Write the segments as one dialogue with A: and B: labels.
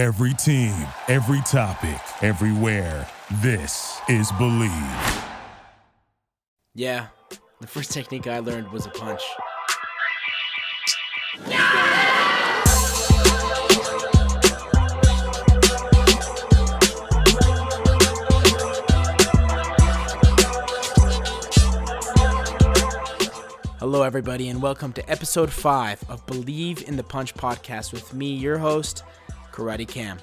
A: Every team, every topic, everywhere. This is Believe.
B: Yeah, the first technique I learned was a punch. Hello, everybody, and welcome to episode 5 of Believe in the Punch podcast with me, your host, Karate Cam.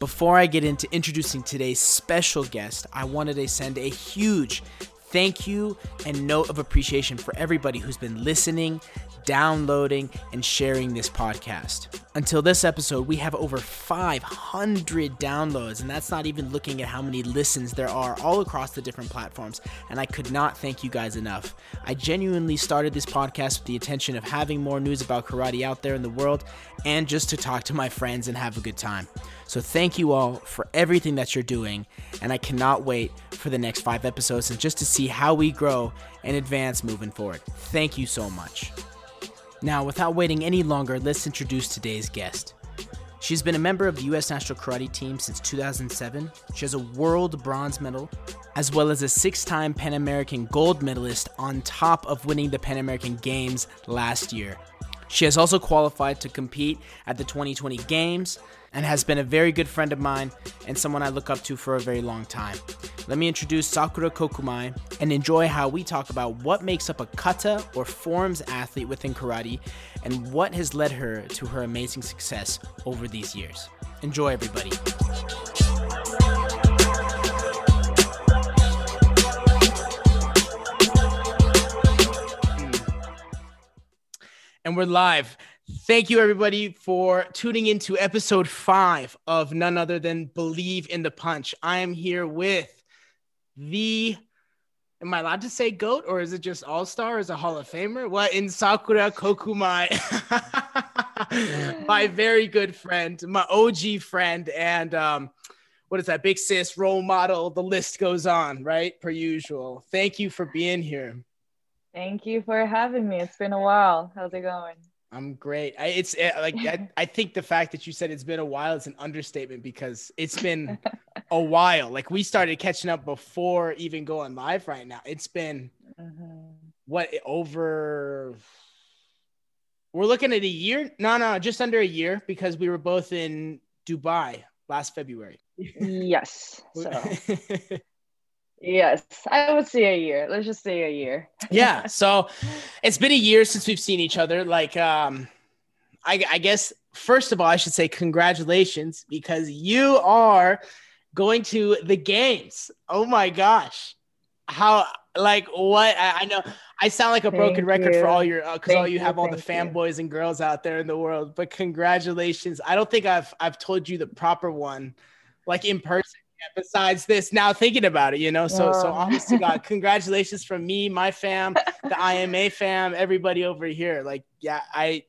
B: Before I get into introducing today's special guest, I wanted to send a huge thank you and note of appreciation for everybody who's been listening, downloading, and sharing this podcast. Until this episode, we have over 500 downloads, and that's not even looking at how many listens there are all across the different platforms. And I could not thank you guys enough. I genuinely started this podcast with the intention of having more news about karate out there in the world and just to talk to my friends and have a good time. So thank you all for everything that you're doing, and I cannot wait for the next five episodes and just to see how we grow and advance moving forward. Thank you so much. Now, without waiting any longer, let's introduce today's guest. She's been a member of the U.S. National Karate Team since 2007. She has a world bronze medal, as well as a six time Pan American gold medalist, on top of winning the Pan American Games last year. She has also qualified to compete at the 2020 Games and has been a very good friend of mine and someone I look up to for a very long time. Let me introduce Sakura Kokumai and enjoy how we talk about what makes up a kata or forms athlete within karate and what has led her to her amazing success over these years. Enjoy, everybody. And we're live. Thank you, everybody, for tuning into episode five of none other than Believe in the Punch. I am here with the. Am I allowed to say GOAT or is it just All Star? Is a Hall of Famer? What in Sakura Kokumai, my very good friend, my OG friend, and um, what is that? Big sis, role model. The list goes on, right? Per usual. Thank you for being here.
C: Thank you for having me. It's been a while. How's it going?
B: I'm great. I, it's uh, like I, I, think the fact that you said it's been a while is an understatement because it's been a while. Like we started catching up before even going live right now. It's been mm-hmm. what over. We're looking at a year. No, no, just under a year because we were both in Dubai last February.
C: Yes. So. Yes, I would say a year. Let's just say a year.
B: yeah. So it's been a year since we've seen each other. Like, um, I, I guess first of all, I should say congratulations because you are going to the games. Oh my gosh. How like what I, I know I sound like a broken thank record you. for all your because uh, all you, you have all the fanboys you. and girls out there in the world. But congratulations. I don't think I've I've told you the proper one like in person besides this now thinking about it you know so so honest to god congratulations from me my fam the ima fam everybody over here. Like yeah i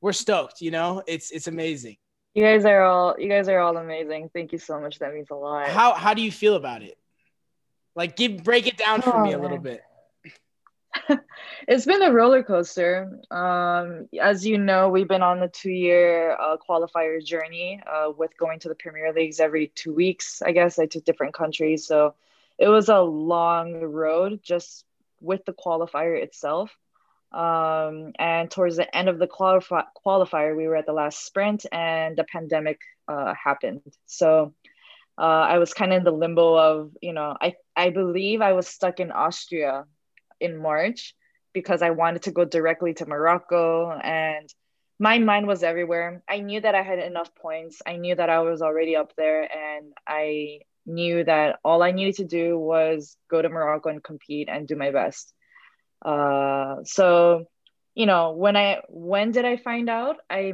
B: we're stoked you know? It's it's amazing.
C: You guys are all you guys are all amazing. Thank you so much. That means a lot.
B: How how do you feel about it? Like give break it down for oh, me a little oh, bit
C: it's been a roller coaster. Um, as you know, we've been on the two-year uh, qualifier journey uh, with going to the Premier Leagues every two weeks. I guess I took different countries, so it was a long road just with the qualifier itself. Um, and towards the end of the qualifi- qualifier, we were at the last sprint, and the pandemic uh, happened. So uh, I was kind of in the limbo of, you know, I I believe I was stuck in Austria in March because I wanted to go directly to Morocco and my mind was everywhere. I knew that I had enough points. I knew that I was already up there and I knew that all I needed to do was go to Morocco and compete and do my best. Uh, so, you know, when I when did I find out? I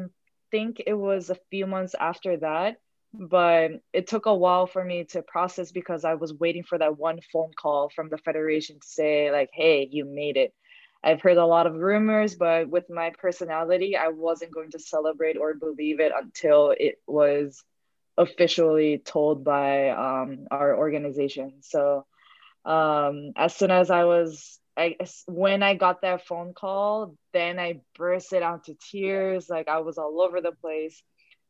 C: think it was a few months after that but it took a while for me to process because I was waiting for that one phone call from the federation to say like, "Hey, you made it." I've heard a lot of rumors, but with my personality, I wasn't going to celebrate or believe it until it was officially told by um, our organization. So um, as soon as I was, I when I got that phone call, then I bursted out to tears. Like I was all over the place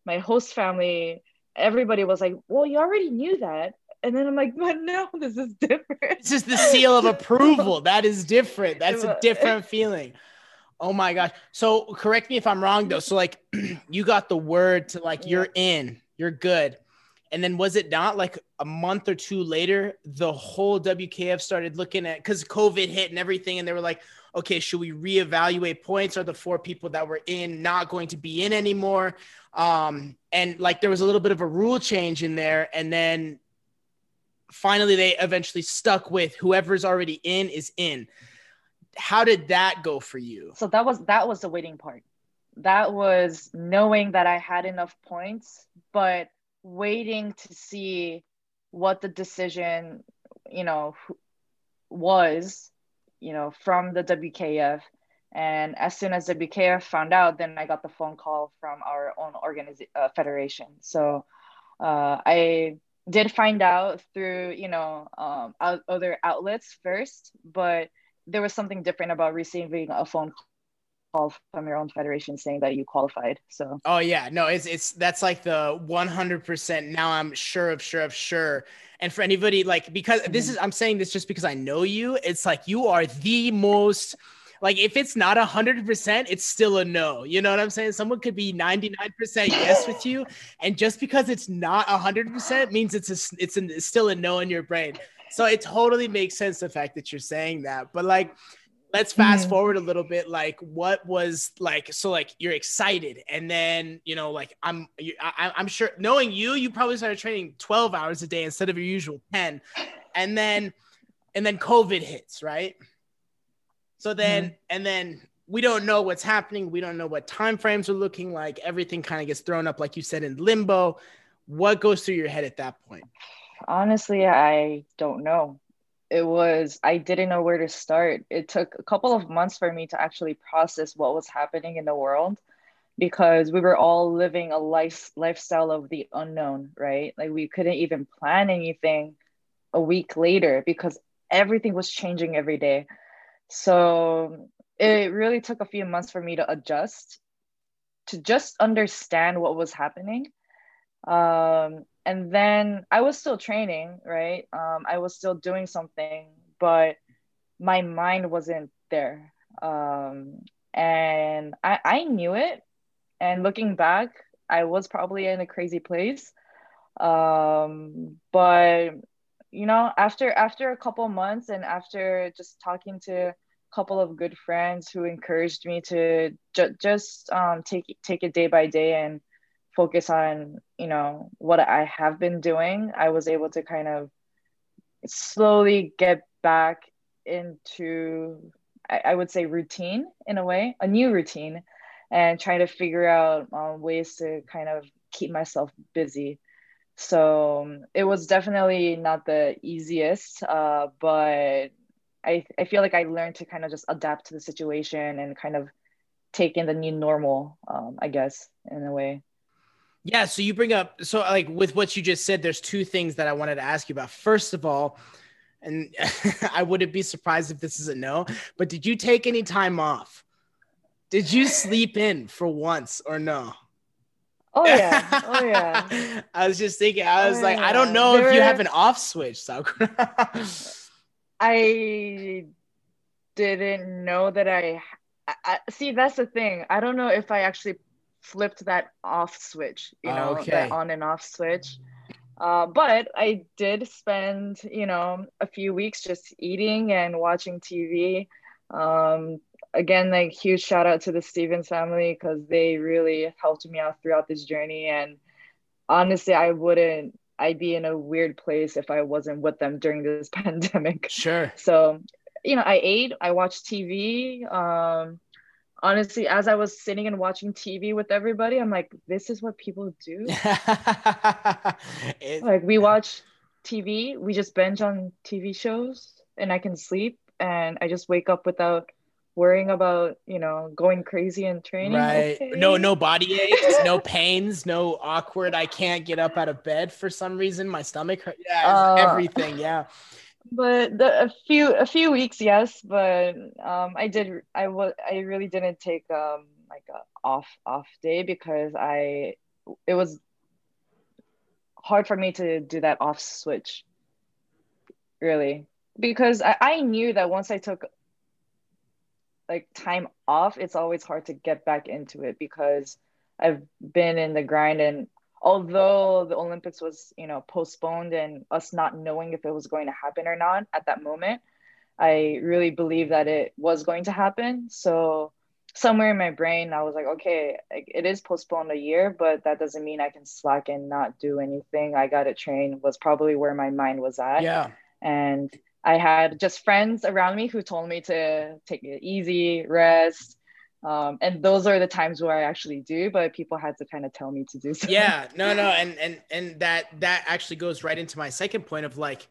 C: my host family, everybody was like, "Well, you already knew that." And then I'm like, but no, this is different.
B: It's just the seal of approval. that is different. That's a different feeling. Oh my gosh. So correct me if I'm wrong though. So like you got the word to like you're in, you're good. And then was it not like a month or two later, the whole WKF started looking at because COVID hit and everything, and they were like, okay, should we reevaluate points? Are the four people that were in not going to be in anymore? Um, and like there was a little bit of a rule change in there, and then finally they eventually stuck with whoever's already in is in. How did that go for you?
C: So that was that was the waiting part. That was knowing that I had enough points, but waiting to see what the decision, you know, was, you know, from the WKF. And as soon as the WKF found out, then I got the phone call from our own organization, uh, federation. So uh, I did find out through, you know, um, other outlets first, but there was something different about receiving a phone call from your own federation saying that you qualified. So
B: Oh yeah, no, it's it's that's like the 100% now I'm sure of sure of sure. And for anybody like because mm-hmm. this is I'm saying this just because I know you, it's like you are the most like if it's not a hundred percent, it's still a no. You know what I'm saying? Someone could be 99% yes with you, and just because it's not a hundred percent means it's a, it's, a, it's still a no in your brain. So it totally makes sense the fact that you're saying that. But like let's fast mm-hmm. forward a little bit like what was like so like you're excited and then you know like i'm I, i'm sure knowing you you probably started training 12 hours a day instead of your usual 10 and then and then covid hits right so then mm-hmm. and then we don't know what's happening we don't know what time frames are looking like everything kind of gets thrown up like you said in limbo what goes through your head at that point
C: honestly i don't know it was i didn't know where to start. It took a couple of months for me to actually process what was happening in the world because we were all living a life lifestyle of the unknown right? Like we couldn't even plan anything a week later because everything was changing every day. So it really took a few months for me to adjust to just understand what was happening. Um, and then I was still training, right? Um, I was still doing something, but my mind wasn't there. Um, and I, I knew it. And looking back, I was probably in a crazy place. Um, but you know, after after a couple months and after just talking to a couple of good friends who encouraged me to ju- just um, take take it day by day and focus on you know what i have been doing i was able to kind of slowly get back into i, I would say routine in a way a new routine and trying to figure out um, ways to kind of keep myself busy. So um, it was definitely not the easiest uh, but I, I feel like i learned to kind of just adapt to the situation and kind of take in the new normal um, i guess in a way
B: yeah, so you bring up so like with what you just said, there's two things that I wanted to ask you about. First of all, and I wouldn't be surprised if this is a no, but did you take any time off? Did you sleep in for once or no?
C: Oh yeah. Oh yeah.
B: I was just thinking, I was oh, like, yeah. I don't know there if you have an off switch, so
C: I didn't know that I, I see that's the thing. I don't know if I actually flipped that off switch, you know, okay. that on and off switch. Uh, but I did spend, you know, a few weeks just eating and watching TV. Um, again, like huge shout out to the Stevens family because they really helped me out throughout this journey. And honestly, I wouldn't, I'd be in a weird place if I wasn't with them during this pandemic.
B: Sure.
C: So, you know, I ate, I watched TV. Um, honestly, as I was sitting and watching TV with everybody, I'm like, this is what people do. it, like we watch TV, we just binge on TV shows, and I can sleep, and I just wake up without worrying about you know going crazy and training.
B: Right. Okay. no no body aches no pains no awkward i can't get up out of bed for some reason. My stomach hurt. Yeah uh, everything yeah
C: but the, a few a few weeks yes but um i did i was i really didn't take um like a off off day because i it was hard for me to do that off switch really. Because I, I knew that once i took like time off it's always hard to get back into it because i've been in the grind and although the olympics was you know postponed and us not knowing if it was going to happen or not at that moment i really believe that it was going to happen. So somewhere in my brain i was like okay it is postponed a year but that doesn't mean i can slack and not do anything. I gotta train was probably where my mind was at.
B: Yeah.
C: And i had just friends around me who told me to take it easy rest um, and those are the times where i actually do but people had to kind of tell me to do so
B: yeah no no and and and that that actually goes right into my second point of like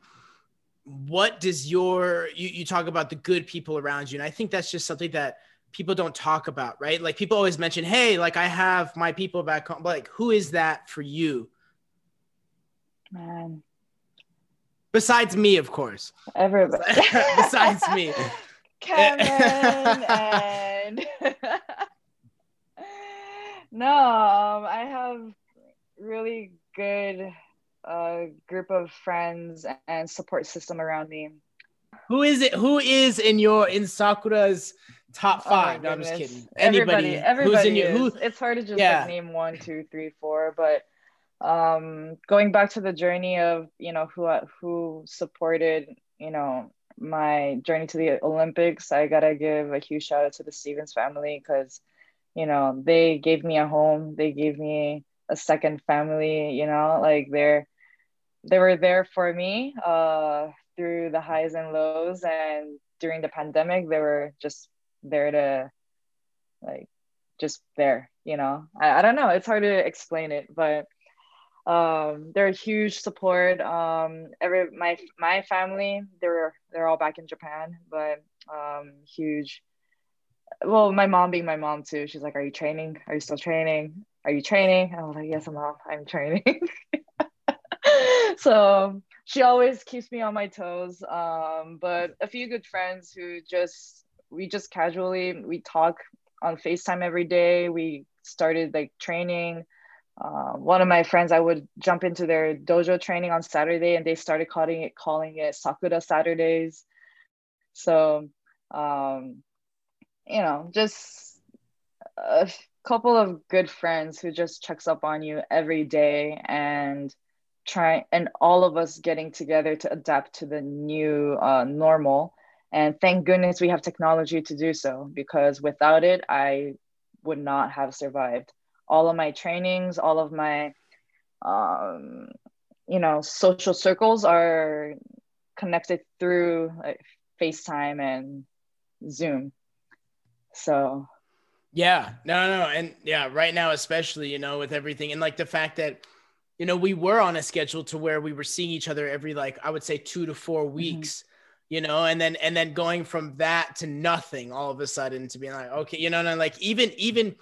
B: what does your you, you talk about the good people around you and i think that's just something that people don't talk about, right? Like people always mention, hey, like I have my people back home. But like, who is that for you?
C: Man.
B: Besides me, of course.
C: Everybody.
B: Besides me.
C: Kevin and no, um, I have really good uh, group of friends and support system around me.
B: Who is it? Who is in your in Sakura's top oh five. Oh no, I'm just kidding.
C: Anybody, everybody, everybody who's in your, who, it's hard to just yeah. like name one, two, three, four. But um, going back to the journey of you know who who supported you know my journey to the Olympics, I gotta give a huge shout out to the Stevens family because you know they gave me a home, they gave me a second family. You know, like they're they were there for me uh, through the highs and lows and during the pandemic they were just there to like just there you know I, I don't know it's hard to explain it but um they're a huge support. Um every my my family they're they're all back in japan but um huge. Well my mom being my mom too she's like are you training? Are you still training? Are you training? I was like yes mom i'm training. So she always keeps me on my toes. Um but a few good friends who just we just casually we talk on FaceTime every day. We started like training. Uh, one of my friends, I would jump into their dojo training on Saturday, and they started calling it calling it Sakura Saturdays. So, um, you know, just a couple of good friends who just checks up on you every day and try and all of us getting together to adapt to the new uh, normal and thank goodness we have technology to do so because without it, I would not have survived. All of my trainings, all of my, um, you know, social circles are connected through like, FaceTime and Zoom. So,
B: yeah, no, no, and yeah, right now, especially, you know, with everything and like the fact that, you know, we were on a schedule to where we were seeing each other every like I would say two to four mm-hmm. weeks. Mm-hmm you know, and then and then going from that to nothing all of a sudden to being like, okay, you know, and like even even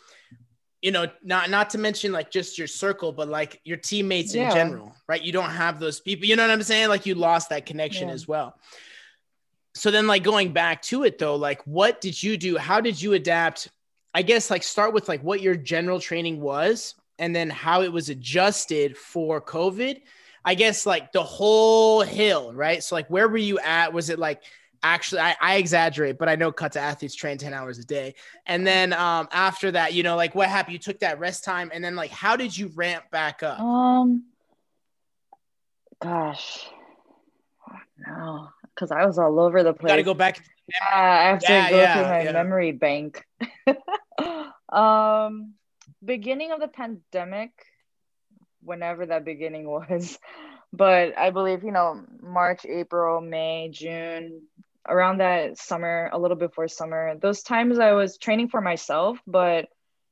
B: you know, not not to mention like just your circle, but like your teammates yeah. in general, right? You don't have those people, you know what I'm saying? Like you lost that connection yeah. as well. So then like going back to it though, like what did you do? How did you adapt? I guess like start with like what your general training was and then how it was adjusted for COVID I guess like the whole hill, right? So like where were you at? Was it like actually I, I exaggerate, but I know kata athletes train 10 hours a day. And then um after that, you know, like what happened? You took that rest time and then like how did you ramp back up?
C: Um gosh. No, because I was all over the place.
B: Gotta go back.
C: Uh, I have to yeah, go yeah, through my yeah. memory bank. um beginning of the pandemic whenever that beginning was. But I believe, you know, March, April, May, June, around that summer, a little before summer, those times I was training for myself, but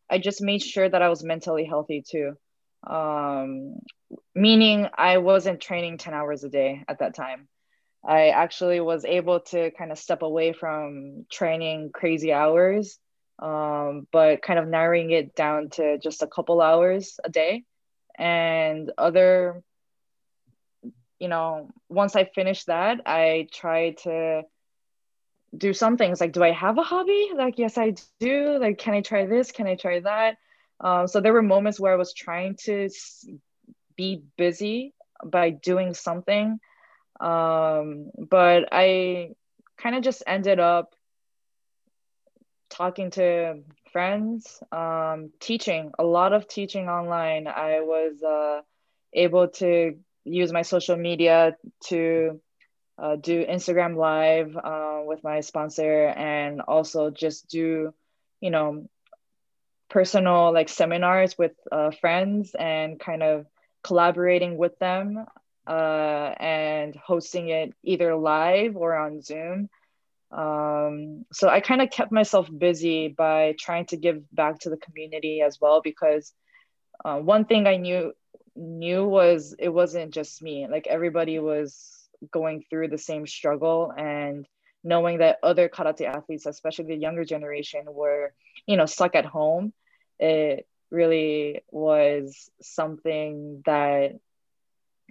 C: I just made sure that I was mentally healthy too. Um, meaning I wasn't training 10 hours a day at that time. I actually was able to kind of step away from training crazy hours, um, but kind of narrowing it down to just a couple hours a day and other you know once i finished that i tried to do some things like do i have a hobby? Like yes i do. Like can i try this? Can i try that? Um, so there were moments where I was trying to be busy by doing something, um, but I kind of just ended up talking to friends, um, teaching a lot of teaching online. I was uh, able to use my social media to uh, do Instagram live uh, with my sponsor and also just do, you know, personal like seminars with uh, friends and kind of collaborating with them uh, and hosting it either live or on Zoom. Um, so I kind of kept myself busy by trying to give back to the community as well because uh, one thing I knew knew was it wasn't just me like everybody was going through the same struggle and knowing that other karate athletes especially the younger generation were you know stuck at home it really was something that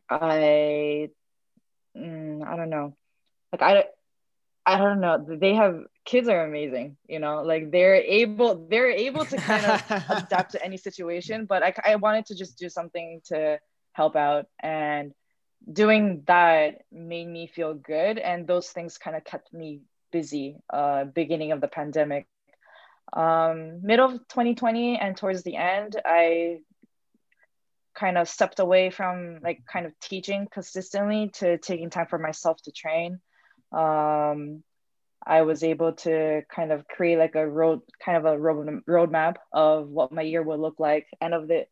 C: i mm, i don't know. Like i i don't know. They have kids are amazing you know? Like they're able they're able to kind of adapt to any situation but I, I wanted to just do something to help out. And doing that made me feel good and those things kind of kept me busy uh beginning of the pandemic. Um middle of 2020 and towards the end i kind of stepped away from like kind of teaching consistently to taking time for myself to train. Um I was able to kind of create like a road, kind of a road roadmap of what my year would look like, end of the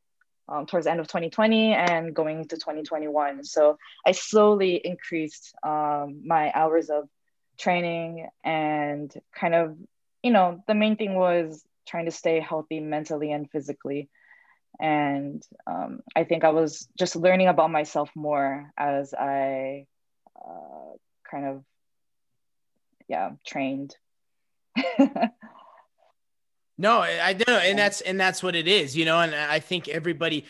C: um, towards the end of 2020 and going to 2021. So I slowly increased um, my hours of training and kind of, you know, the main thing was trying to stay healthy mentally and physically. And um, I think I was just learning about myself more as I uh, kind of yeah trained
B: no i know and that's and that's what it is you know and i think everybody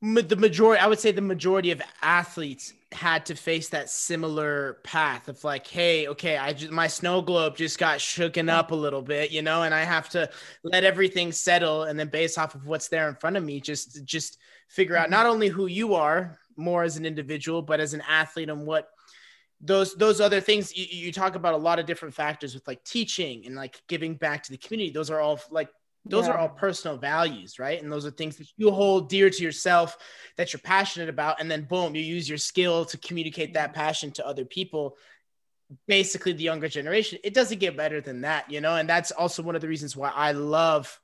B: the majority i would say the majority of athletes had to face that similar path of like hey okay i just my snow globe just got shooken up a little bit you know and i have to let everything settle and then based off of what's there in front of me just just figure out mm-hmm. not only who you are more as an individual but as an athlete and what those those other things you, you, talk about a lot of different factors with like teaching and like giving back to the community. Those are all like those yeah. are all personal values right? And those are things that you hold dear to yourself that you're passionate about. And then boom you use your skill to communicate that passion to other people. Basically the younger generation it doesn't get better than that you know? And that's also one of the reasons why i love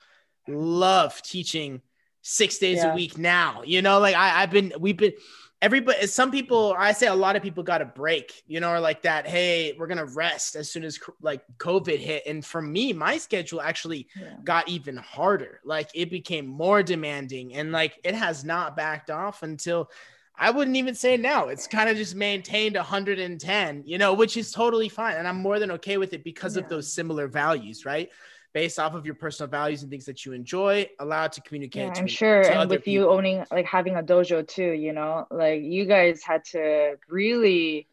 B: love teaching six days yeah. a week now you know? Like I, i've been we've been everybody some people i say a lot of people got a break you know or like that hey we're gonna rest as soon as like covid hit and for me my schedule actually yeah. got even harder like it became more demanding and like it has not backed off until i wouldn't even say now it's kind of just maintained 110 you know which is totally fine and i'm more than okay with it because yeah. of those similar values right based off of your personal values and things that you enjoy, allowed to communicate.
C: Yeah,
B: to,
C: I'm sure. and with people. you owning, like having a dojo too, you know, like you guys had to really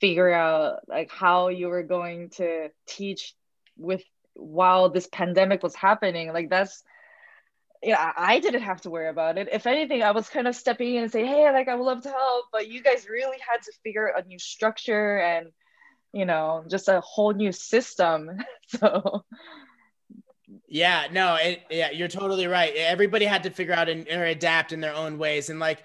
C: figure out like how you were going to teach with while this pandemic was happening. Like that's, yeah, I didn't have to worry about it. If anything, I was kind of stepping in and say, hey, like I would love to help, but you guys really had to figure out a new structure and you know just a whole new system so
B: yeah, no, it, yeah, you're totally right. Everybody had to figure out and or adapt in their own ways, and like,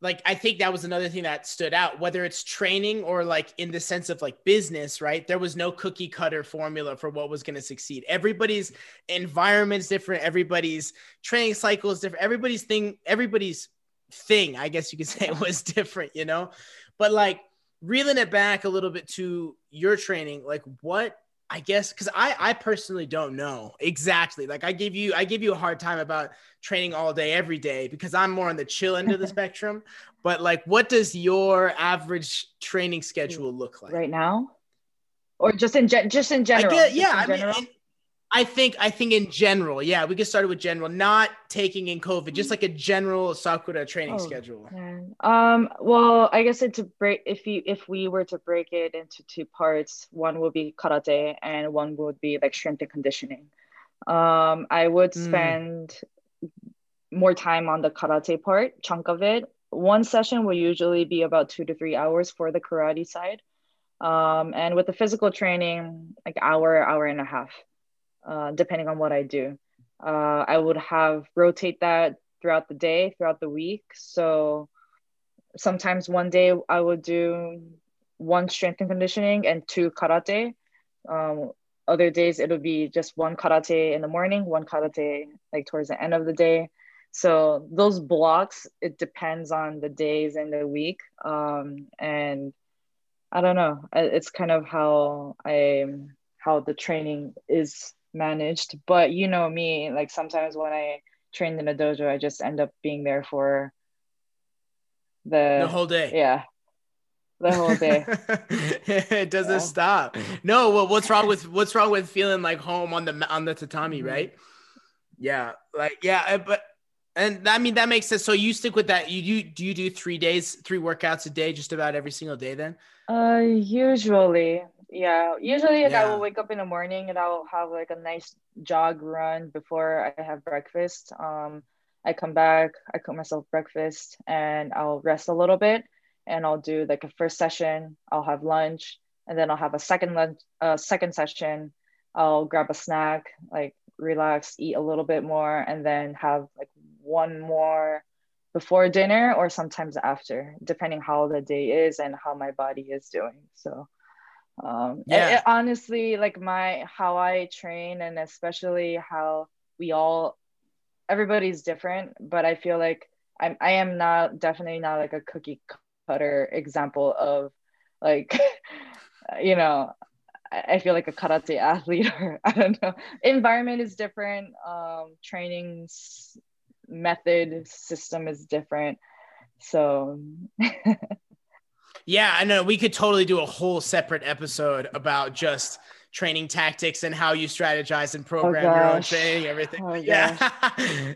B: like I think that was another thing that stood out. Whether it's training or like in the sense of like business, right? There was no cookie cutter formula for what was going to succeed. Everybody's environment's different. Everybody's training cycle is different. Everybody's thing, everybody's thing, I guess you could say, was different. You know, but like reeling it back a little bit to your training, like what I guess because I I personally don't know exactly. Like I give you I give you a hard time about training all day every day because I'm more on the chill end of the spectrum. But like, what does your average training schedule look like
C: right now, or just in ge- just in general?
B: Get, yeah, I general? mean, I think I think in general, yeah, we get started with general, not taking in COVID, just like a general Sakura training oh, schedule.
C: Man. Um, well, I guess it to break if you if we were to break it into two parts, one would be karate and one would be like strength and conditioning. Um, I would hmm. spend mm. more time on the karate part, chunk of it. One session will usually be about two to three hours for the karate side. Um, and with the physical training, like hour, hour and a half, uh, depending on what I do. Uh, I would have rotate that throughout the day, throughout the week. So sometimes one day I would do one strength and conditioning and two karate. Um, other days it'll be just one karate in the morning, one karate like towards the end of the day. So those blocks, it depends on the days and the week. Um, and I don't know, it's kind of how I how the training is managed. But you know me, like sometimes when I train in a dojo, I just end up being there for the
B: the whole day.
C: Yeah, the whole day.
B: it doesn't yeah. stop. No, well, what's wrong with what's wrong with feeling like home on the on the tatami, mm-hmm. right? Yeah, like yeah, but and I mean that makes sense. So you stick with that. You do do you do three days, three workouts a day, just about every single day then?
C: Uh, usually, yeah. Usually, like, yeah. I will wake up in the morning and I'll have like a nice jog run before I have breakfast. Um, I come back, I cook myself breakfast, and I'll rest a little bit and I'll do like a first session, I'll have lunch, and then I'll have a second lunch, uh, second session. I'll grab a snack, like relax, eat a little bit more, and then have like one more before dinner or sometimes after, depending how the day is and how my body is doing. So, um, yeah. It, it, honestly, like my how I train and especially how we all, everybody's different, but I feel like I'm I am not definitely not like a cookie cutter example of like you know I feel like a karate athlete or I don't know. Environment is different. Um, training method system is different. So
B: yeah, I know we could totally do a whole separate episode about just training tactics and how you strategize and program oh, your own training, everything. Oh, yeah.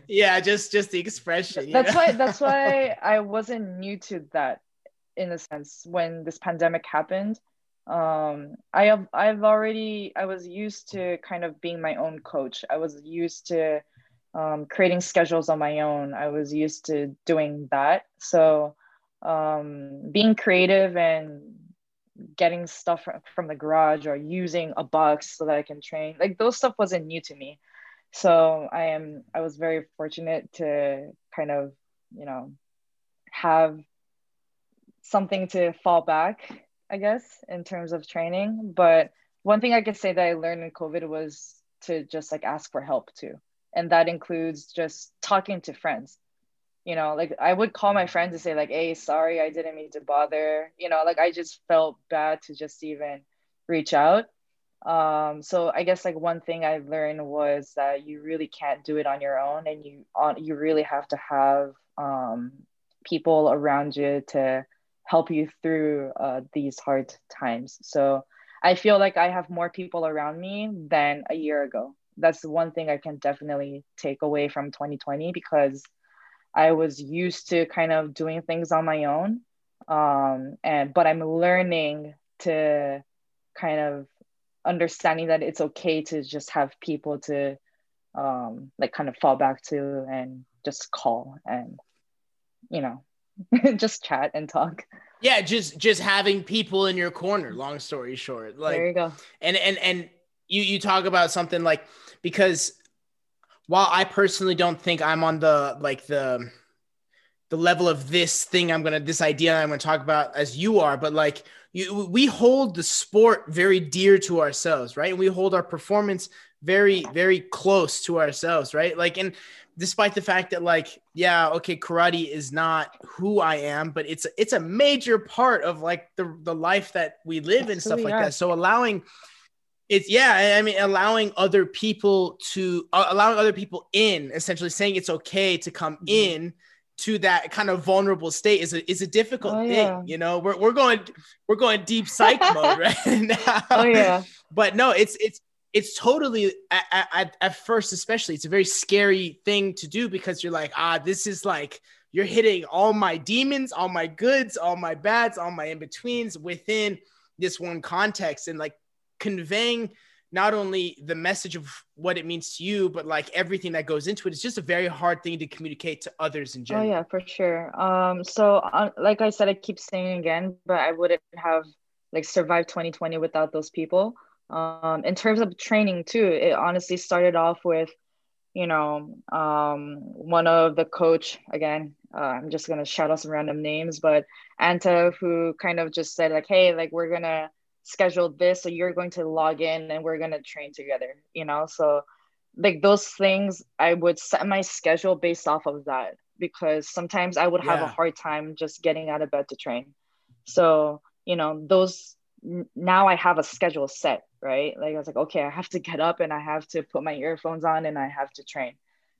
B: yeah, just just the expression.
C: That's know? why that's why I wasn't new to that in a sense when this pandemic happened um i have i've already i was used to kind of being my own coach i was used to um, creating schedules on my own i was used to doing that so um being creative and getting stuff from the garage or using a box so that i can train like those stuff wasn't new to me so i am i was very fortunate to kind of you know have something to fall back, I guess, in terms of training. But one thing I could say that I learned in COVID was to just like ask for help too. And that includes just talking to friends. You know, like I would call my friends and say, like, hey, sorry, I didn't mean to bother. You know, like I just felt bad to just even reach out. Um, so I guess like one thing I learned was that you really can't do it on your own and you on you really have to have um people around you to help you through uh, these hard times. So I feel like I have more people around me than a year ago. That's one thing I can definitely take away from 2020 because I was used to kind of doing things on my own. Um, and but I'm learning to kind of understanding that it's okay to just have people to um, like kind of fall back to and just call and you know just chat and talk.
B: Yeah, just just having people in your corner. Long story short, like
C: there you go.
B: And and and you you talk about something like because while I personally don't think I'm on the like the the level of this thing I'm gonna this idea I'm gonna talk about as you are, but like you we hold the sport very dear to ourselves, right? And we hold our performance very very close to ourselves, right? Like and despite the fact that like yeah okay karate is not who i am but it's it's a major part of like the the life that we live and stuff like that so allowing it's yeah i mean allowing other people to uh, allowing other people in essentially saying it's okay to come mm-hmm. in to that kind of vulnerable state is a is a difficult oh, yeah. thing you know we're, we're going we're going deep psych mode right now
C: oh yeah
B: but no it's it's it's totally at, at, at first especially it's a very scary thing to do because you're like ah this is like you're hitting all my demons all my goods all my bads all my in-betweens within this one context and like conveying not only the message of what it means to you, but like everything that goes into it. It's just a very hard thing to communicate to others in general.
C: Oh yeah, for sure. Um, so uh, like I said, I keep saying again, but I wouldn't have like survived 2020 without those people. Um, in terms of training too, it honestly started off with, you know, um, one of the coach again. Uh, I'm just gonna shout out some random names, but Anta, who kind of just said like, hey, like we're gonna scheduled this so you're going to log in and we're going to train together you know? So like those things i would set my schedule based off of that because sometimes i would have yeah. a hard time just getting out of bed to train. So you know those now i have a schedule set right? Like i was like okay i have to get up and i have to put my earphones on and i have to train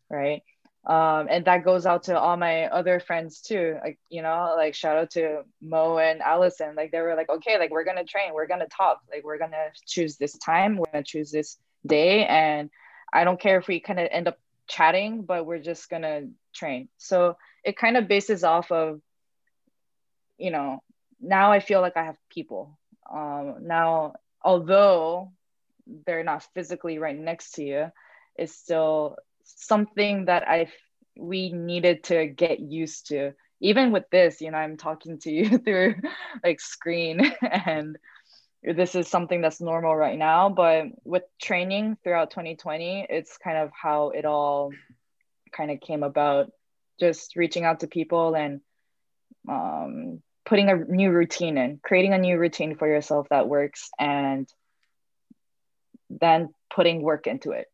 C: right um, and that goes out to all my other friends too like you know like shout out to mo and allison. Like they were like okay like we're gonna train we're gonna talk like we're gonna choose this time we're gonna choose this day and i don't care if we kind of end up chatting but we're just gonna train. So it kind of bases off of you know now i feel like i have people. Um, now although they're not physically right next to you it's still something that I we needed to get used to. Even with this, you know, I'm talking to you through like screen and this is something that's normal right now, but with training throughout 2020, it's kind of how it all kind of came about just reaching out to people and um, putting a new routine in, creating a new routine for yourself that works, and then putting work into it.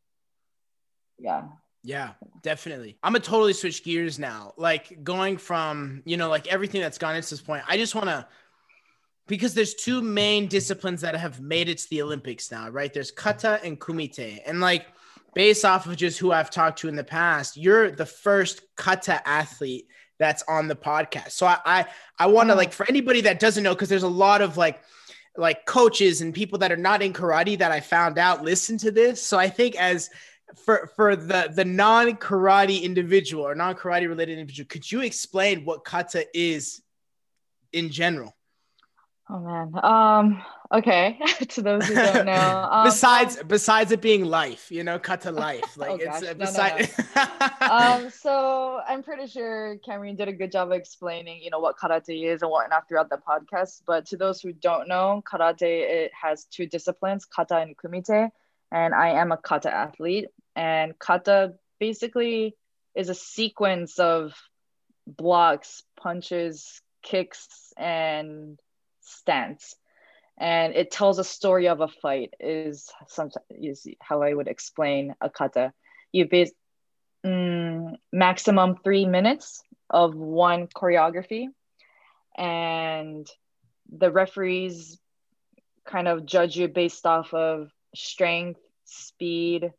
C: Yeah.
B: Yeah, definitely. I'm gonna totally switch gears now. Like going from, you know, like everything that's gone into this point. I just wanna because there's two main disciplines that have made it to the Olympics now, right? There's kata and kumite. And like based off of just who I've talked to in the past, you're the first kata athlete that's on the podcast. So I I, I want to like for anybody that doesn't know, because there's a lot of like like coaches and people that are not in karate that I found out listen to this. So I think as for for the the non karate individual or non karate related individual, could you explain what kata is in general?
C: Oh man. Um. Okay. to those who don't know,
B: um, besides besides it being life, you know, kata life. Like oh, it's uh, beside.
C: No, no. um. So I'm pretty sure Cameron did a good job of explaining, you know, what karate is and whatnot throughout the podcast. But to those who don't know, karate it has two disciplines, kata and kumite and I am a kata athlete. And kata basically is a sequence of blocks, punches, kicks, and stance. And it tells a story of a fight. Is sometimes is how I would explain a kata. You base mm, maximum three minutes of one choreography, and the referees kind of judge you based off of strength, speed,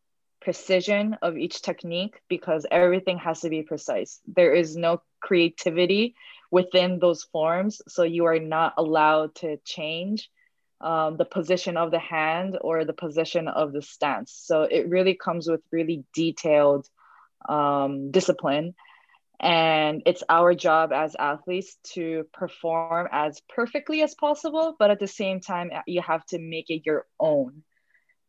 C: precision of each technique because everything has to be precise. There is no creativity within those forms, so you are not allowed to change um, the position of the hand or the position of the stance. So it really comes with really detailed um, discipline. And it's our job as athletes to perform as perfectly as possible, but at the same time, you have to make it your own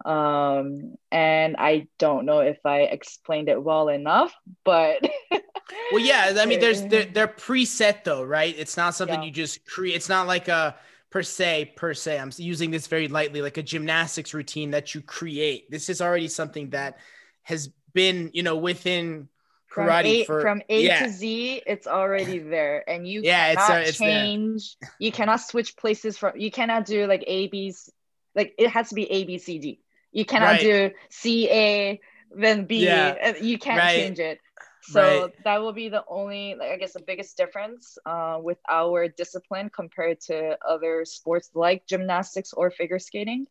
C: um and i don't know if i explained it well enough but
B: well yeah i mean there's they're, they're preset though right it's not something yeah. you just create it's not like a per se per se i'm using this very lightly like a gymnastics routine that you create this is already something that has been you know within karate
C: from a,
B: for,
C: from a yeah. to z it's already there and you yeah cannot it's, uh, it's change there. you cannot switch places from you cannot do like a b's like it has to be a b c d you cannot right. do C A then B. Yeah. You can't right. change it. So right. that will be the only, like, I guess, the biggest difference uh, with our discipline compared to other sports like gymnastics or figure skating.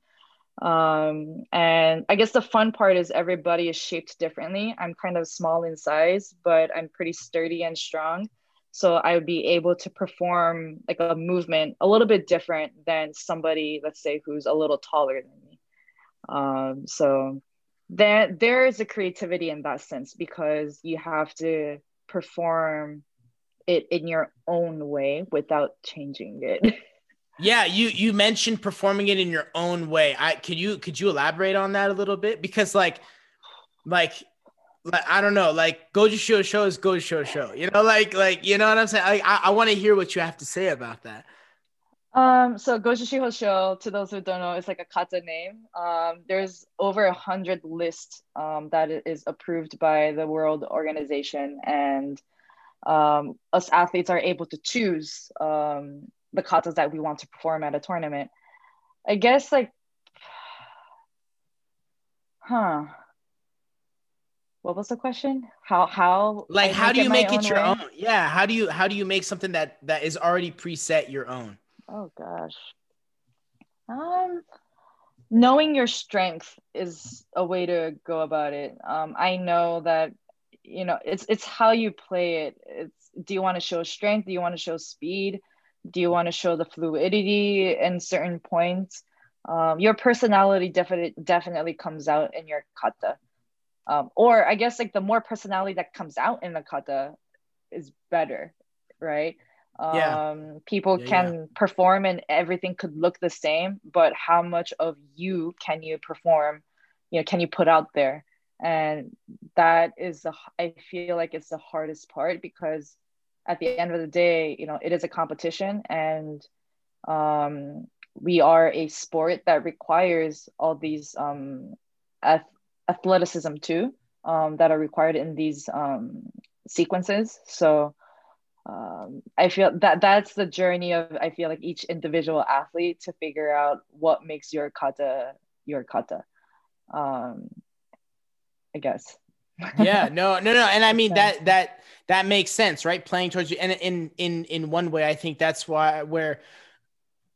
C: Um, and I guess the fun part is everybody is shaped differently. I'm kind of small in size, but I'm pretty sturdy and strong. So I would be able to perform like a movement a little bit different than somebody, let's say, who's a little taller than me. Um, so there there is a creativity in that sense because you have to perform it in your own way without changing it.
B: Yeah, you you mentioned performing it in your own way. I could you could you elaborate on that a little bit because like like like I don't know, like Gojushiho Sho is Gojushiho Sho. You know, like like you know what I'm saying? Like I, I want to hear what you have to say about that.
C: Um, so Gojushiho Sho, to those who don't know, is like a kata name. Um, there's over a hundred lists um, that is approved by the World Organization, and um, us athletes are able to choose um, the katas that we want to perform at a tournament. I guess like, huh? What was the question? How how
B: like how do you make it your own? Yeah, how do you how do you make something that that is already preset your own?
C: Oh gosh. Um knowing your strength is a way to go about it. Um I know that you know it's it's how you play it. It's do you want to show strength? Do you want to show speed? Do you want to show the fluidity in certain points? Um, your personality definitely definitely comes out in your kata. Um, or I guess like the more personality that comes out in the kata is better, right?
B: Yeah.
C: Um, people
B: yeah,
C: can
B: yeah.
C: perform and everything could look the same, but how much of you can you perform? You know, can you put out there? And that is the I feel like it's the hardest part because at the end of the day, you know, it is a competition and um, we are a sport that requires all these um, ath- athleticism too um, that are required in these um, sequences. So um, I feel that that's the journey of I feel like each individual athlete to figure out what makes your kata your kata. Um, I guess.
B: yeah, no, no, no, and I mean that that that makes sense, right? Playing towards you, and in in in one way, I think that's why where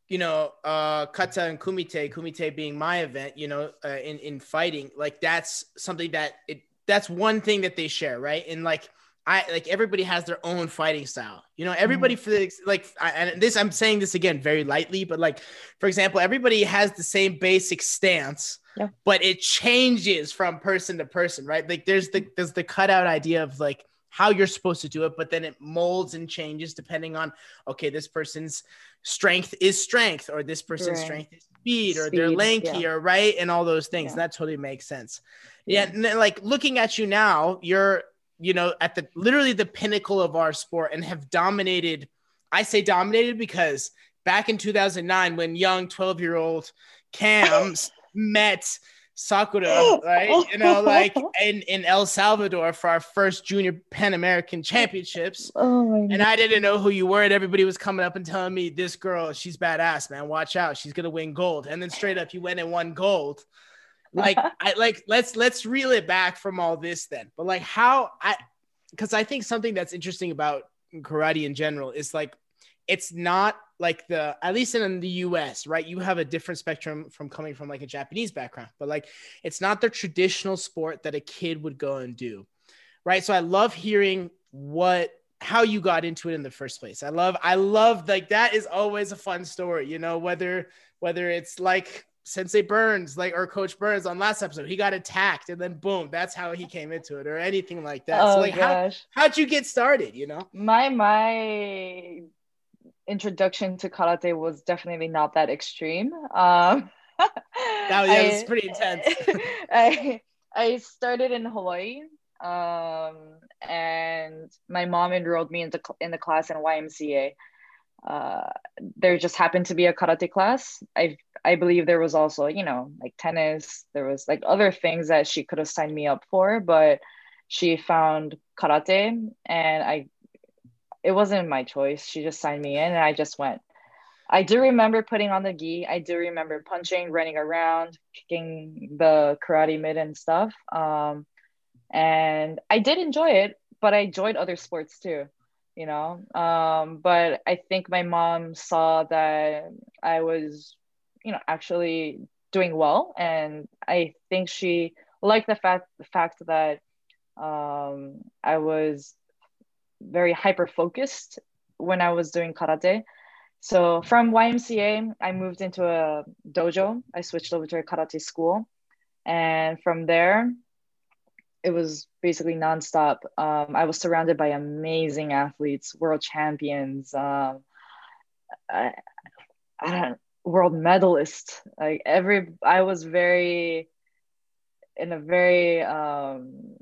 B: you know, uh, kata and kumite, kumite being my event, you know, uh, in in fighting, like that's something that it that's one thing that they share, right? And like I like everybody has their own fighting style. You know, everybody mm-hmm. for the like, I, and this I'm saying this again very lightly, but like for example, everybody has the same basic stance,
C: yeah.
B: but it changes from person to person, right? Like there's the there's the cutout idea of like how you're supposed to do it, but then it molds and changes depending on okay, this person's strength is strength, or this person's right. strength is speed, or speed, they're lanky, yeah. or right, and all those things. Yeah. That totally makes sense. Yeah, yeah like looking at you now, you're you know, at the literally the pinnacle of our sport and have dominated. I say dominated because back in 2009, when young 12 year old Cam met Sakura, right? You know, like in, in El Salvador for our first junior Pan American championships.
C: Oh
B: and I didn't know who you were. And everybody was coming up and telling me, this girl, she's badass, man. Watch out. She's going to win gold. And then straight up, you went and won gold like I like let's let's reel it back from all this then. But like how I because I think something that's interesting about karate in general is like it's not like the at least in the US, right? You have a different spectrum from coming from like a Japanese background, but like it's not the traditional sport that a kid would go and do. Right? So I love hearing what how you got into it in the first place. I love I love like that is always a fun story, you know, whether whether it's like Sensei Burns, like or Coach Burns on last episode, he got attacked and then boom, that's how he came into it, or anything like that.
C: Oh,
B: so like
C: gosh.
B: how how'd you get started? You know,
C: my my introduction to karate was definitely not that extreme. Um,
B: that was, yeah, was pretty intense.
C: I I started in Hawaii, um, and my mom enrolled me into in the class in YMCA uh, there just happened to be a karate class. I I believe there was also you know like tennis. There was like other things that she could have signed me up for, but she found karate, and I it wasn't my choice. She just signed me in, and I just went. I do remember putting on the gi. I do remember punching, running around, kicking the karate mitt and stuff. Um, and I did enjoy it, but I enjoyed other sports too you know um, but i think my mom saw that i was you know actually doing well and i think she liked the fact the fact that um, i was very hyper focused when i was doing karate so from ymca i moved into a dojo i switched over to a karate school and from there it was basically nonstop. Um, I was surrounded by amazing athletes, world champions. Um, I, I don't world medalist. Like every I was very in a very um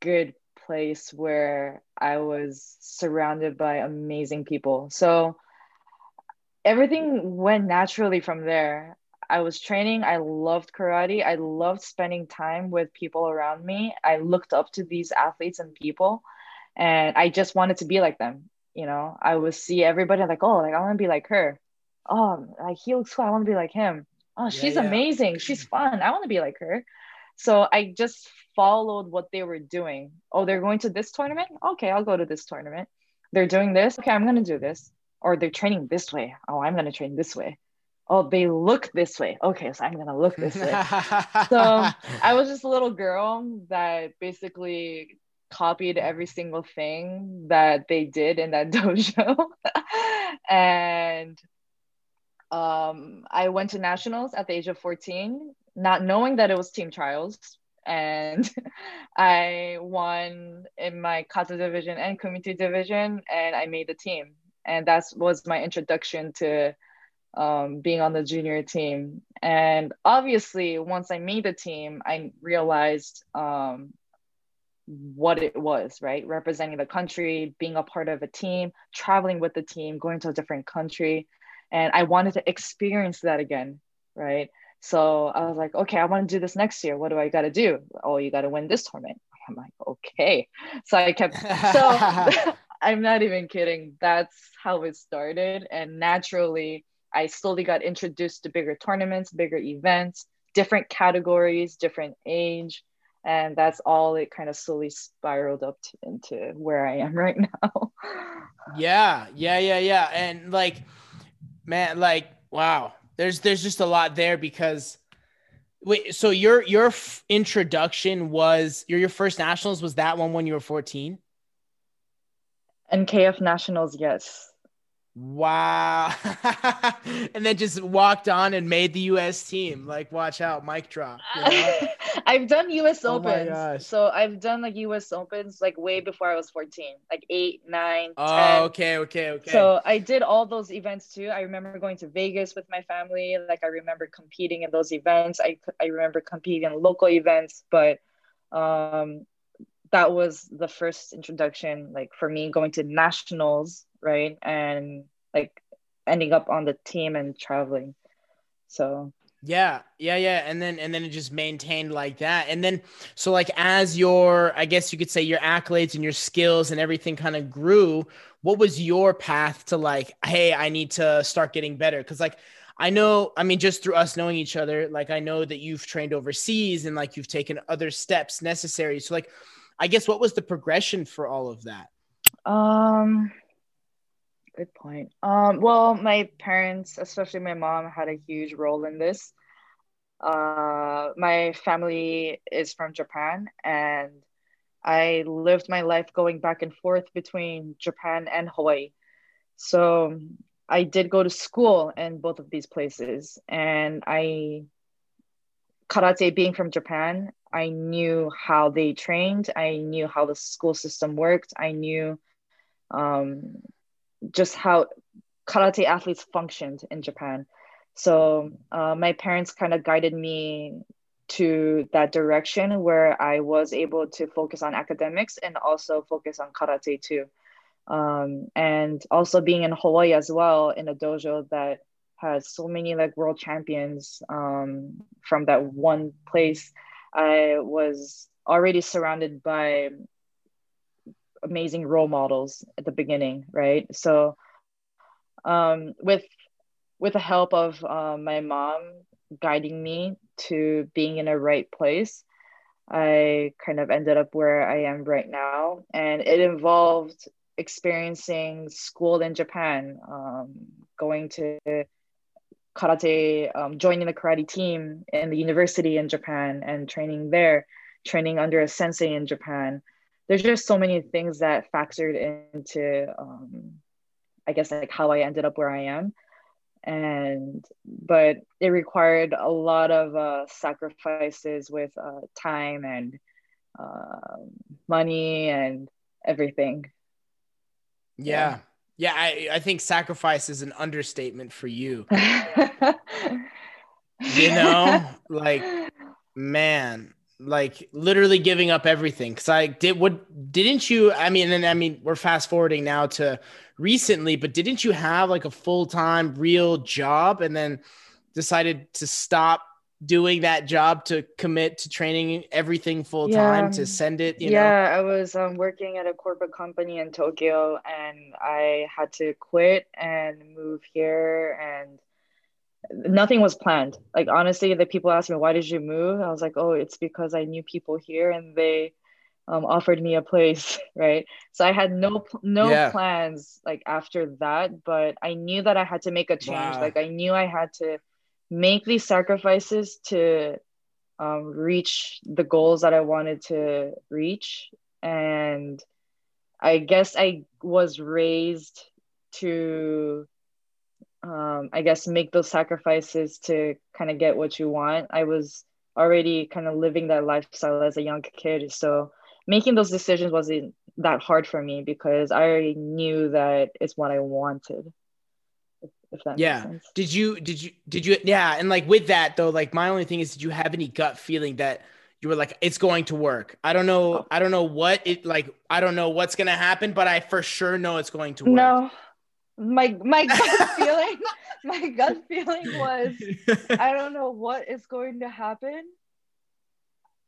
C: good place where I was surrounded by amazing people. So everything went naturally from there. I was training. I loved karate. I loved spending time with people around me. I looked up to these athletes and people, and I just wanted to be like them. You know, I would see everybody like, oh, like I want to be like her. Oh, like he looks cool. I want to be like him. Oh, she's yeah, yeah. amazing. She's fun. I want to be like her. So I just followed what they were doing. Oh, they're going to this tournament? Okay, I'll go to this tournament. They're doing this. Okay, I'm going to do this. Or they're training this way. Oh, I'm going to train this way oh, they look this way. Okay, so I'm gonna look this way. so I was just a little girl that basically copied every single thing that they did in that dojo. and um, I went to nationals at the age of 14, not knowing that it was team trials. And I won in my kata division and kumite division, and I made the team. And that was my introduction to um, being on the junior team. And obviously, once I made the team, I realized um, what it was, right? Representing the country, being a part of a team, traveling with the team, going to a different country. And I wanted to experience that again, right? So I was like, okay, I want to do this next year. What do I got to do? Oh, you got to win this tournament. I'm like, okay. So I kept, so I'm not even kidding. That's how it started. And naturally, I slowly got introduced to bigger tournaments, bigger events, different categories, different age. And that's all it kind of slowly spiraled up to, into where I am right now.
B: yeah, yeah, yeah, yeah. And like, man, like, wow, there's there's just a lot there because wait, so your your f- introduction was your your first nationals was that one when you were 14?
C: NKF nationals, yes.
B: Wow. and then just walked on and made the US team. Like, watch out, mic drop. You know?
C: I've done US oh Opens. So I've done like US Opens like way before I was 14, like eight, eight, nine,
B: oh, 10. okay, okay, okay.
C: So I did all those events too. I remember going to Vegas with my family. Like, I remember competing in those events. I, I remember competing in local events, but um, that was the first introduction, like for me going to nationals right? And like ending up on the team and traveling. So
B: yeah, yeah, yeah. And then and then it just maintained like that. And then so like as your I guess you could say your accolades and your skills and everything kind of grew, what was your path to like, hey, I need to start getting better? Cause like I know, I mean, just through us knowing each other, like I know that you've trained overseas and like you've taken other steps necessary. So like I guess what was the progression for all of that?
C: Um Good point. Um, well, my parents, especially my mom, had a huge role in this. Uh, my family is from Japan, and I lived my life going back and forth between Japan and Hawaii. So I did go to school in both of these places, and I karate being from Japan, I knew how they trained. I knew how the school system worked. I knew um, just how karate athletes functioned in Japan. So uh, my parents kind of guided me to that direction where I was able to focus on academics and also focus on karate too. Um, and also being in Hawaii as well in a dojo that has so many like world champions um, from that one place. I was already surrounded by amazing role models at the beginning, right? So um, with with the help of uh, my mom guiding me to being in a right place, I kind of ended up where I am right now, and it involved experiencing school in Japan, um, going to karate, um, joining the karate team in the university in Japan, and training there, training under a sensei in Japan there's just so many things that factored into um, i guess like how i ended up where i am. And but it required a lot of uh, sacrifices with uh, time and uh, money and everything.
B: Yeah. Yeah, I, I think sacrifice is an understatement for you. you know, like man, like literally giving up everything. Cause I did what didn't you? I mean, and I mean, we're fast forwarding now to recently, but didn't you have like a full time real job and then decided to stop doing that job to commit to training everything full time yeah. to send it
C: yeah
B: know?
C: i was um, working at a corporate company in tokyo and i had to quit and move here and nothing was planned like honestly the people asked me why did you move i was like oh it's because i knew people here and they um, offered me a place right so i had no no yeah. plans like after that but i knew that i had to make a change wow. like i knew i had to make these sacrifices to um, reach the goals that I wanted to reach. And I guess I was raised to, um, I guess, make those sacrifices to kind of get what you want. I was already kind of living that lifestyle as a young kid. So making those decisions wasn't that hard for me because I already knew that it's what I wanted
B: if that yeah did you did you did you yeah and like with that though like my only thing is did you have any gut feeling that you were like it's going to work i don't know oh. i don't know what it like i don't know what's gonna happen but i for sure know it's going to work
C: no my my gut feeling my gut feeling was i don't know what is going to happen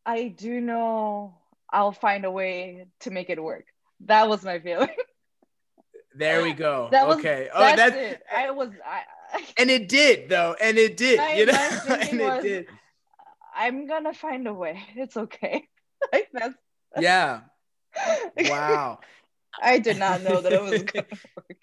C: i do know i'll find a way to make it work that was my feeling
B: there we go. That was, okay. Oh, that's, that's
C: it. I was. I,
B: and it did though, and it did. You know, and
C: it did. I'm gonna find a way. It's okay. like that's.
B: Yeah. Wow.
C: I did not know that it was gonna work.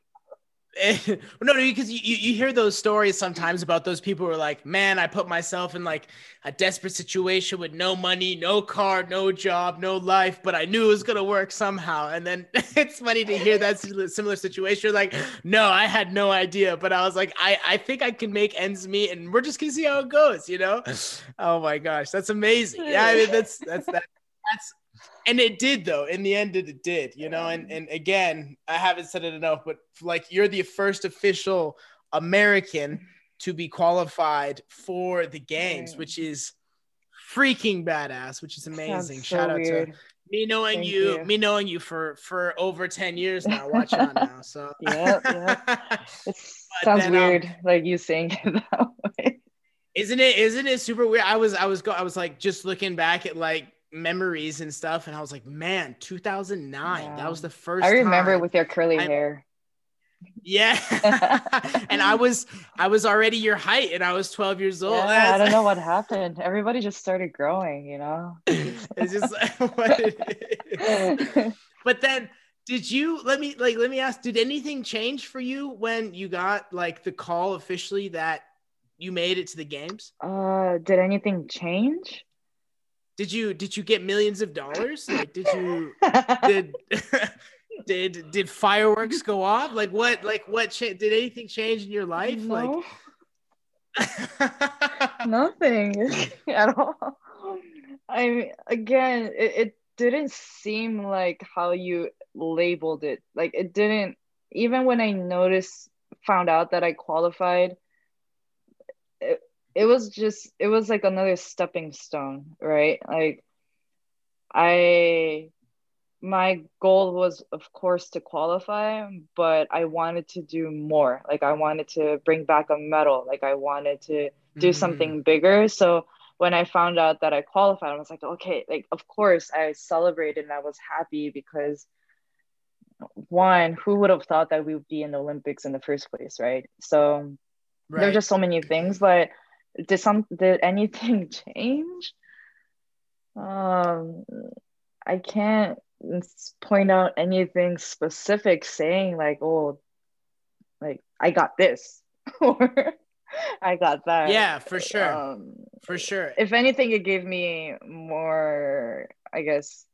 B: no, because you, you hear those stories sometimes about those people who are like, man, I put myself in like a desperate situation with no money, no car, no job, no life, but I knew it was gonna work somehow. And then it's funny to hear that similar situation. like, no, I had no idea, but I was like, I, I think I can make ends meet, and we're just gonna see how it goes, you know? Oh my gosh, that's amazing. Yeah, I mean that's that's that that's and it did though. In the end it did you know? And and again i haven't said it enough but like you're the first official american to be qualified for the games which is freaking badass which is amazing. so shout out weird. to me knowing you, you, me knowing you for for over 10 years now watch on now so.
C: Yeah yeah it sounds then, weird um, like you saying it that way.
B: Isn't it isn't it super weird? I was i was go i was like just looking back at like memories and stuff and i was like man 2009 yeah. that was the first
C: i remember with your curly I, hair.
B: Yeah. And i was i was already your height and i was 12 years old.
C: Yeah, i don't know what happened. Everybody just started growing you know?
B: It's just what it is. But then did you let me like let me ask did anything change for you when you got like the call officially that you made it to the games?
C: Uh did anything change
B: did you did you get millions of dollars? Like did you did did did fireworks go off? Like what like what cha- did anything change in your life? No.
C: Like nothing at all. I mean, again, it, it didn't seem like how you labeled it. Like it didn't even when I noticed found out that I qualified it, it was just it was like another stepping stone right? Like i my goal was of course to qualify but i wanted to do more. Like i wanted to bring back a medal. Like i wanted to do mm. something bigger. So when i found out that i qualified i was like okay like of course i celebrated and i was happy because one who would have thought that we would be in the olympics in the first place right? So right. there's just so many things but did some did anything change? Um i can't point out anything specific saying like oh like i got this or i got that.
B: Yeah for sure. Um, for sure.
C: if anything it gave me more i guess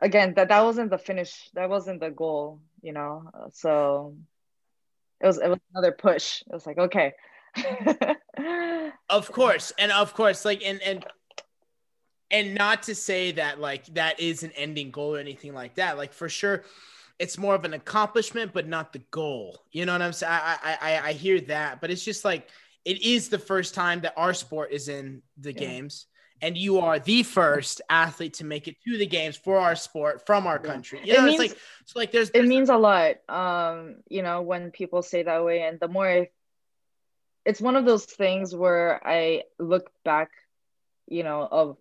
C: again that that wasn't the finish that wasn't the goal you know? So it was it was another push. It was like okay
B: of course, and of course, like and and and not to say that like that is an ending goal or anything like that. Like for sure, it's more of an accomplishment, but not the goal. You know what I'm saying? I I I hear that, but it's just like it is the first time that our sport is in the yeah. games and you are the first athlete to make it to the games for our sport from our country. You know, it means, it's like it's like there's,
C: there's, it means a lot. Um, you know, when people say that way, and the more I, it's one of those things where I look back, you know, of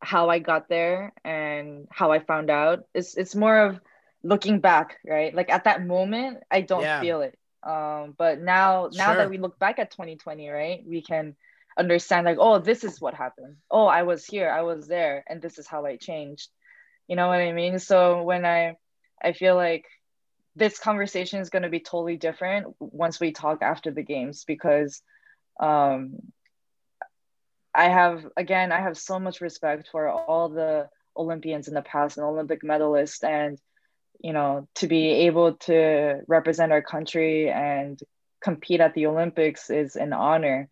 C: how I got there and how I found out. It's it's more of looking back, right? Like at that moment, I don't yeah. feel it. Um, but now now sure. that we look back at 2020, right, we can understand like oh this is what happened oh i was here i was there and this is how i changed you know what i mean so when i i feel like this conversation is going to be totally different once we talk after the games because um i have again i have so much respect for all the olympians in the past and olympic medalists and you know to be able to represent our country and compete at the olympics is an honor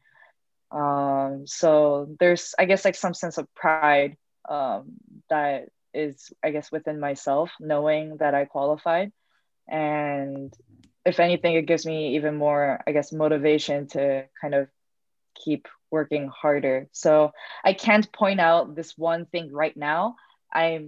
C: um, so there's, I guess, like some sense of pride um, that is, I guess, within myself, knowing that I qualified. And if anything, it gives me even more, I guess, motivation to kind of keep working harder. So I can't point out this one thing right now. I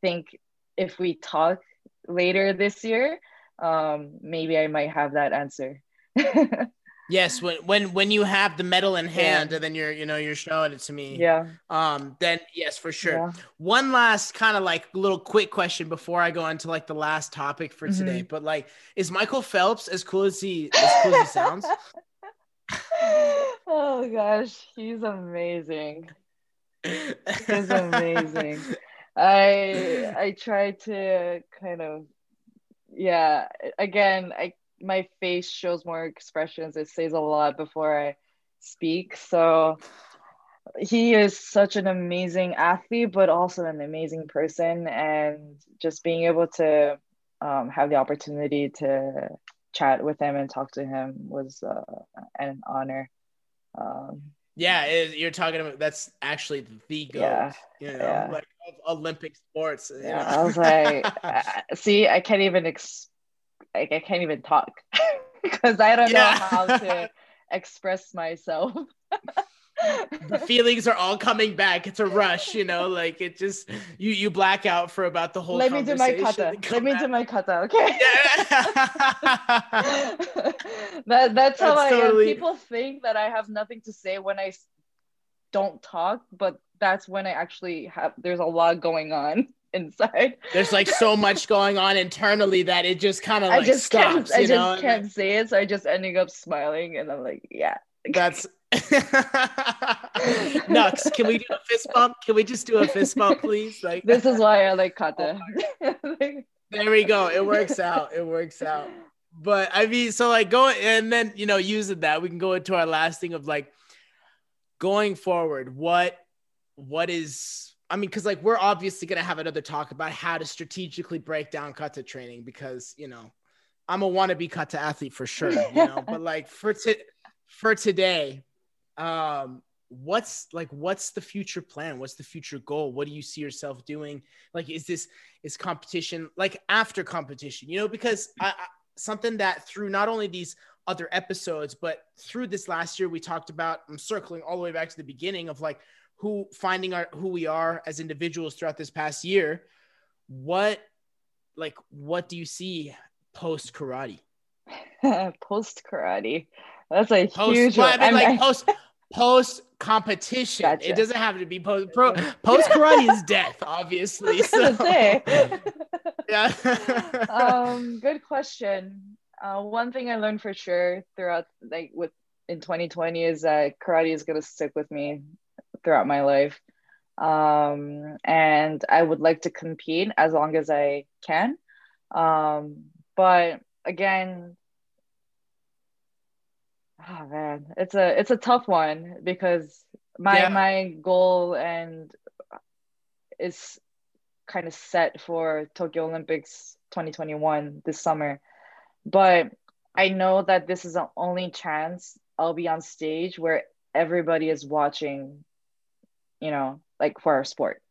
C: think if we talk later this year, um, maybe I might have that answer.
B: Yes, when when when you have the medal in hand yeah. and then you're you know you're showing it to me.
C: Yeah.
B: Um. Then yes, for sure. Yeah. One last kind of like little quick question before I go into like the last topic for mm-hmm. today. But like, is Michael Phelps as cool as he as cool as he sounds?
C: oh gosh, he's amazing. He's amazing. I I try to kind of yeah. Again, I my face shows more expressions. It says a lot before I speak. So he is such an amazing athlete, but also an amazing person. And just being able to um, have the opportunity to chat with him and talk to him was uh, an honor. Um,
B: yeah, it, you're talking about that's actually the goal. Yeah, you know, yeah. like Olympic sports.
C: Yeah, know? I was like, see, I can't even ex- like I can't even talk because I don't yeah. know how to express myself.
B: the feelings are all coming back. It's a rush, you know, like it just you you black out for about the whole.
C: Let me do my kata. Let me do my kata. Okay. Yeah. that that's how that's I totally... People think that I have nothing to say when I don't talk, but that's when I actually have. There's a lot going on inside.
B: There's like so much going on internally that it just kind of like I just stops,
C: can't, I just can't say it, so I just ending up smiling, and I'm like, yeah.
B: That's Nux. Can we do a fist bump? Can we just do a fist bump, please? Like
C: this is why I like oh kata.
B: there we go. It works out. It works out. But I mean, so like going and then you know using that, we can go into our last thing of like going forward. What what is I mean, because like we're obviously gonna have another talk about how to strategically break down kata training because you know I'm a wannabe kata athlete for sure, you know. but like for to for today, um, what's like what's the future plan? What's the future goal? What do you see yourself doing? Like, is this is competition like after competition? You know, because I, I, something that through not only these other episodes, but through this last year we talked about. I'm circling all the way back to the beginning of like who finding our who we are as individuals throughout this past year what like what do you see post karate
C: post karate that's a post, huge
B: well, I mean, like post post competition gotcha. it doesn't have to be post pro post karate is death obviously so.
C: yeah. Um good question. Uh, one thing i learned for sure throughout like with in 2020 is that karate is going to stick with me throughout my life. Um, and I would like to compete as long as I can. Um, but again, oh man, it's a it's a tough one because my yeah. my goal and is kind of set for Tokyo Olympics 2021 this summer. But I know that this is the only chance I'll be on stage where everybody is watching you know, like for our sport.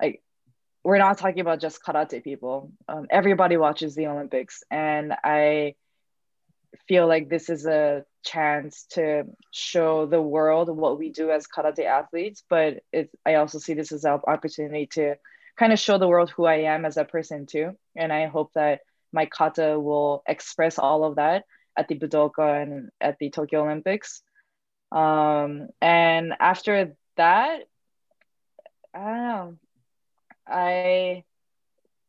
C: Like we're not talking about just karate people. Um, everybody watches the Olympics, and I feel like this is a chance to show the world what we do as karate athletes. But it, I also see this as an opportunity to kind of show the world who I am as a person too. And I hope that my kata will express all of that at the Budokan and at the Tokyo Olympics. Um, and after that, I don't know. I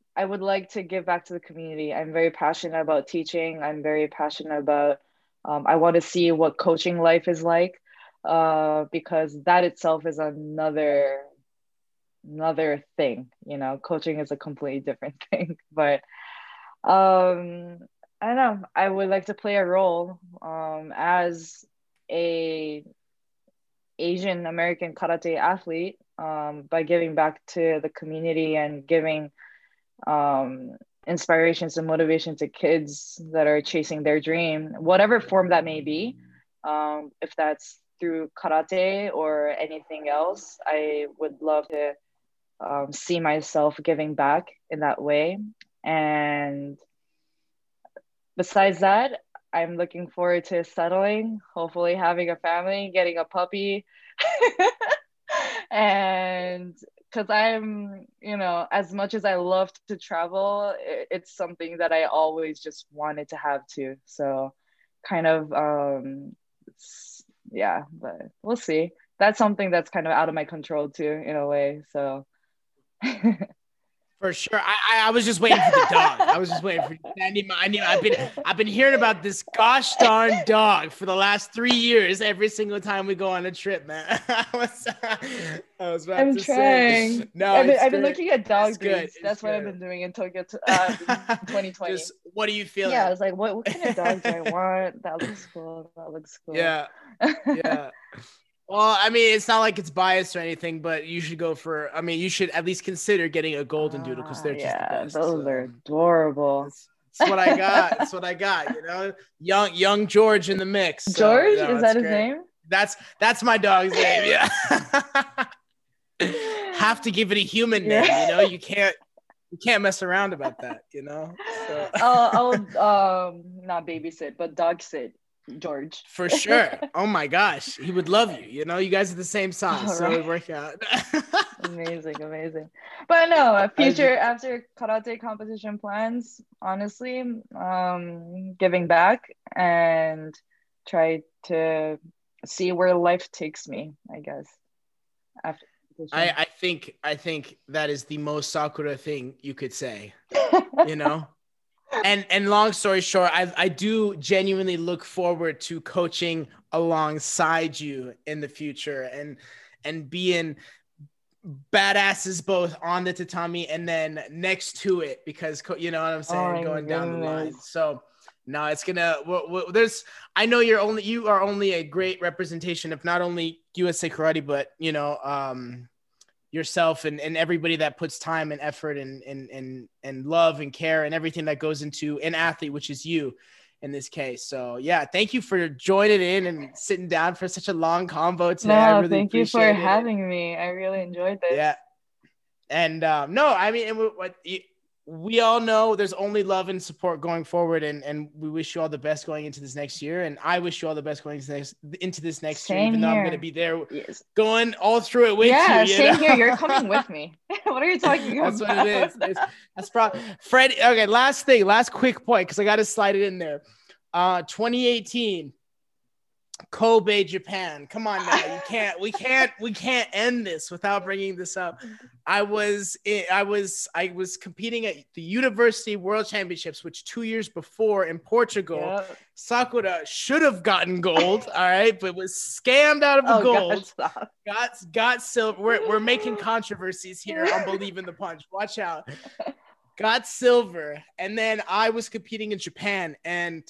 C: I would like to give back to the community. I'm very passionate about teaching. I'm very passionate about. Um, I want to see what coaching life is like, uh, because that itself is another another thing. You know, coaching is a completely different thing. But um, I don't know. I would like to play a role um, as a Asian American karate athlete um, by giving back to the community and giving um, inspirations and motivation to kids that are chasing their dream, whatever form that may be. Um, if that's through karate or anything else, I would love to um, see myself giving back in that way. And besides that, I'm looking forward to settling, hopefully having a family, getting a puppy. and because I'm, you know, as much as I love to travel, it's something that I always just wanted to have too. So, kind of, um, yeah, but we'll see. That's something that's kind of out of my control too, in a way. So,
B: For sure. I, I, was just waiting for the dog. I was just waiting for I need my I need I've been I've been hearing about this gosh darn dog for the last three years every single time we go on a trip, man. I was
C: I was about I'm to trying. Say. No, I've been, I've been looking at dog breeds. That's what I've been doing in Tokyo to, uh, 2020. Just,
B: what are you feeling?
C: Yeah, I was like, what, what kind of dog do I want? That looks cool. That looks cool.
B: Yeah. Yeah. Well, I mean, it's not like it's biased or anything, but you should go for. I mean, you should at least consider getting a golden doodle because they're just yeah, the best.
C: Those so. are adorable.
B: That's, that's, what I got. that's what I got. You know, young young George in the mix.
C: So, George is that his great. name?
B: That's that's my dog's name. Yeah. Have to give it a human name. Yeah. You know, you can't you can't mess around about that. You know.
C: So. I'll, I'll um not babysit, but dog sit. George.
B: For sure. oh my gosh. He would love you. You know, you guys are the same size. All so right. it would work out.
C: amazing, amazing. But no, future after karate competition plans, honestly, um, giving back and try to see where life takes me, I guess.
B: After I, I think I think that is the most Sakura thing you could say. you know? And and long story short, I I do genuinely look forward to coaching alongside you in the future and and being badasses both on the tatami and then next to it because you know what I'm saying oh going down the line. So no, it's gonna. Well, well, there's. I know you're only. You are only a great representation of not only USA Karate, but you know, um, yourself and, and everybody that puts time and effort and, and, and, and love and care and everything that goes into an athlete, which is you in this case. So yeah, thank you for joining in and sitting down for such a long convo today.
C: No, really thank you for it. having me. I really enjoyed this.
B: Yeah. And um, no, I mean, and what we all know there's only love and support going forward and and we wish you all the best going into this next year and i wish you all the best going into this, into this next same year even here. though i'm going to be there yes. going all through it with
C: yeah,
B: you, you
C: same know? here you're coming with me what are you talking
B: about
C: that's
B: what it is it's, that's probably fred okay last thing last quick point because i got to slide it in there uh 2018 Kobe, Japan. Come on now, you can't. We can't. We can't end this without bringing this up. I was. I was. I was competing at the University World Championships, which two years before in Portugal, yep. Sakura should have gotten gold. all right, but was scammed out of the oh, gold. Gosh, got got silver. We're we're making controversies here on Believe in the Punch. Watch out. Got silver, and then I was competing in Japan, and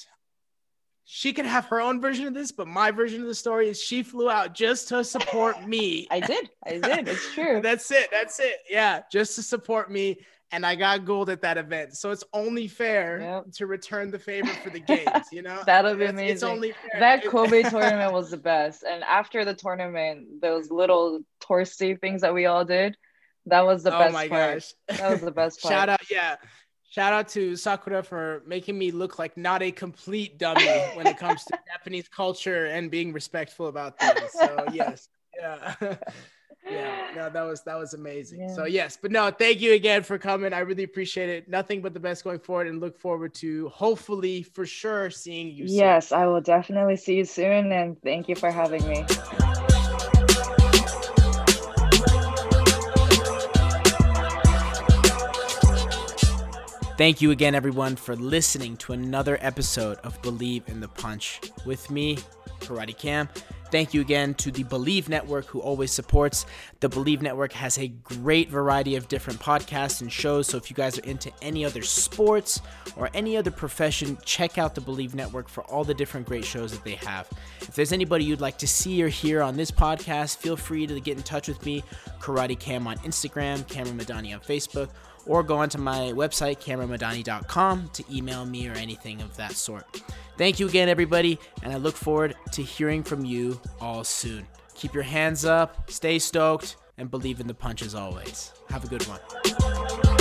B: she can have her own version of this, but my version of the story is she flew out just to support me.
C: I did. I did. It's true.
B: That's it. That's it. Yeah, just to support me. And I got gold at that event. So it's only fair yep. to return the favor for the games, you know?
C: That'll be amazing. It's only fair. That Kobe tournament was the best. And after the tournament, those little touristy things that we all did, That was the best.
B: oh
C: best
B: my
C: part.
B: gosh.
C: That was the best part.
B: Shout out, yeah. Shout out to Sakura for making me look like not a complete dummy when it comes to Japanese culture and being respectful about things. So yes, yeah, yeah. No, that was that was amazing.
C: Yeah.
B: So yes, but no, thank you again for coming. I really appreciate it. Nothing but the best going forward, and look forward to hopefully for sure seeing you. soon.
C: Yes, I will definitely see you soon, and thank you for having me.
B: Thank you again, everyone, for listening to another episode of Believe in the Punch with me, Karate Cam. Thank you again to the Bleav Network, who always supports. The Bleav Network has a great variety of different podcasts and shows. So if you guys are into any other sports or any other profession, check out the Bleav Network for all the different great shows that they have. If there's anybody you'd like to see or hear on this podcast, feel free to get in touch with me, Karate Cam on Instagram, Cameron Madani on Facebook, or go onto my website, cameronmadani.com, to email me or anything of that sort. Thank you again, everybody, and I look forward to hearing from you all soon. Keep your hands up, stay stoked, and believe in the punch as always. Have a good one.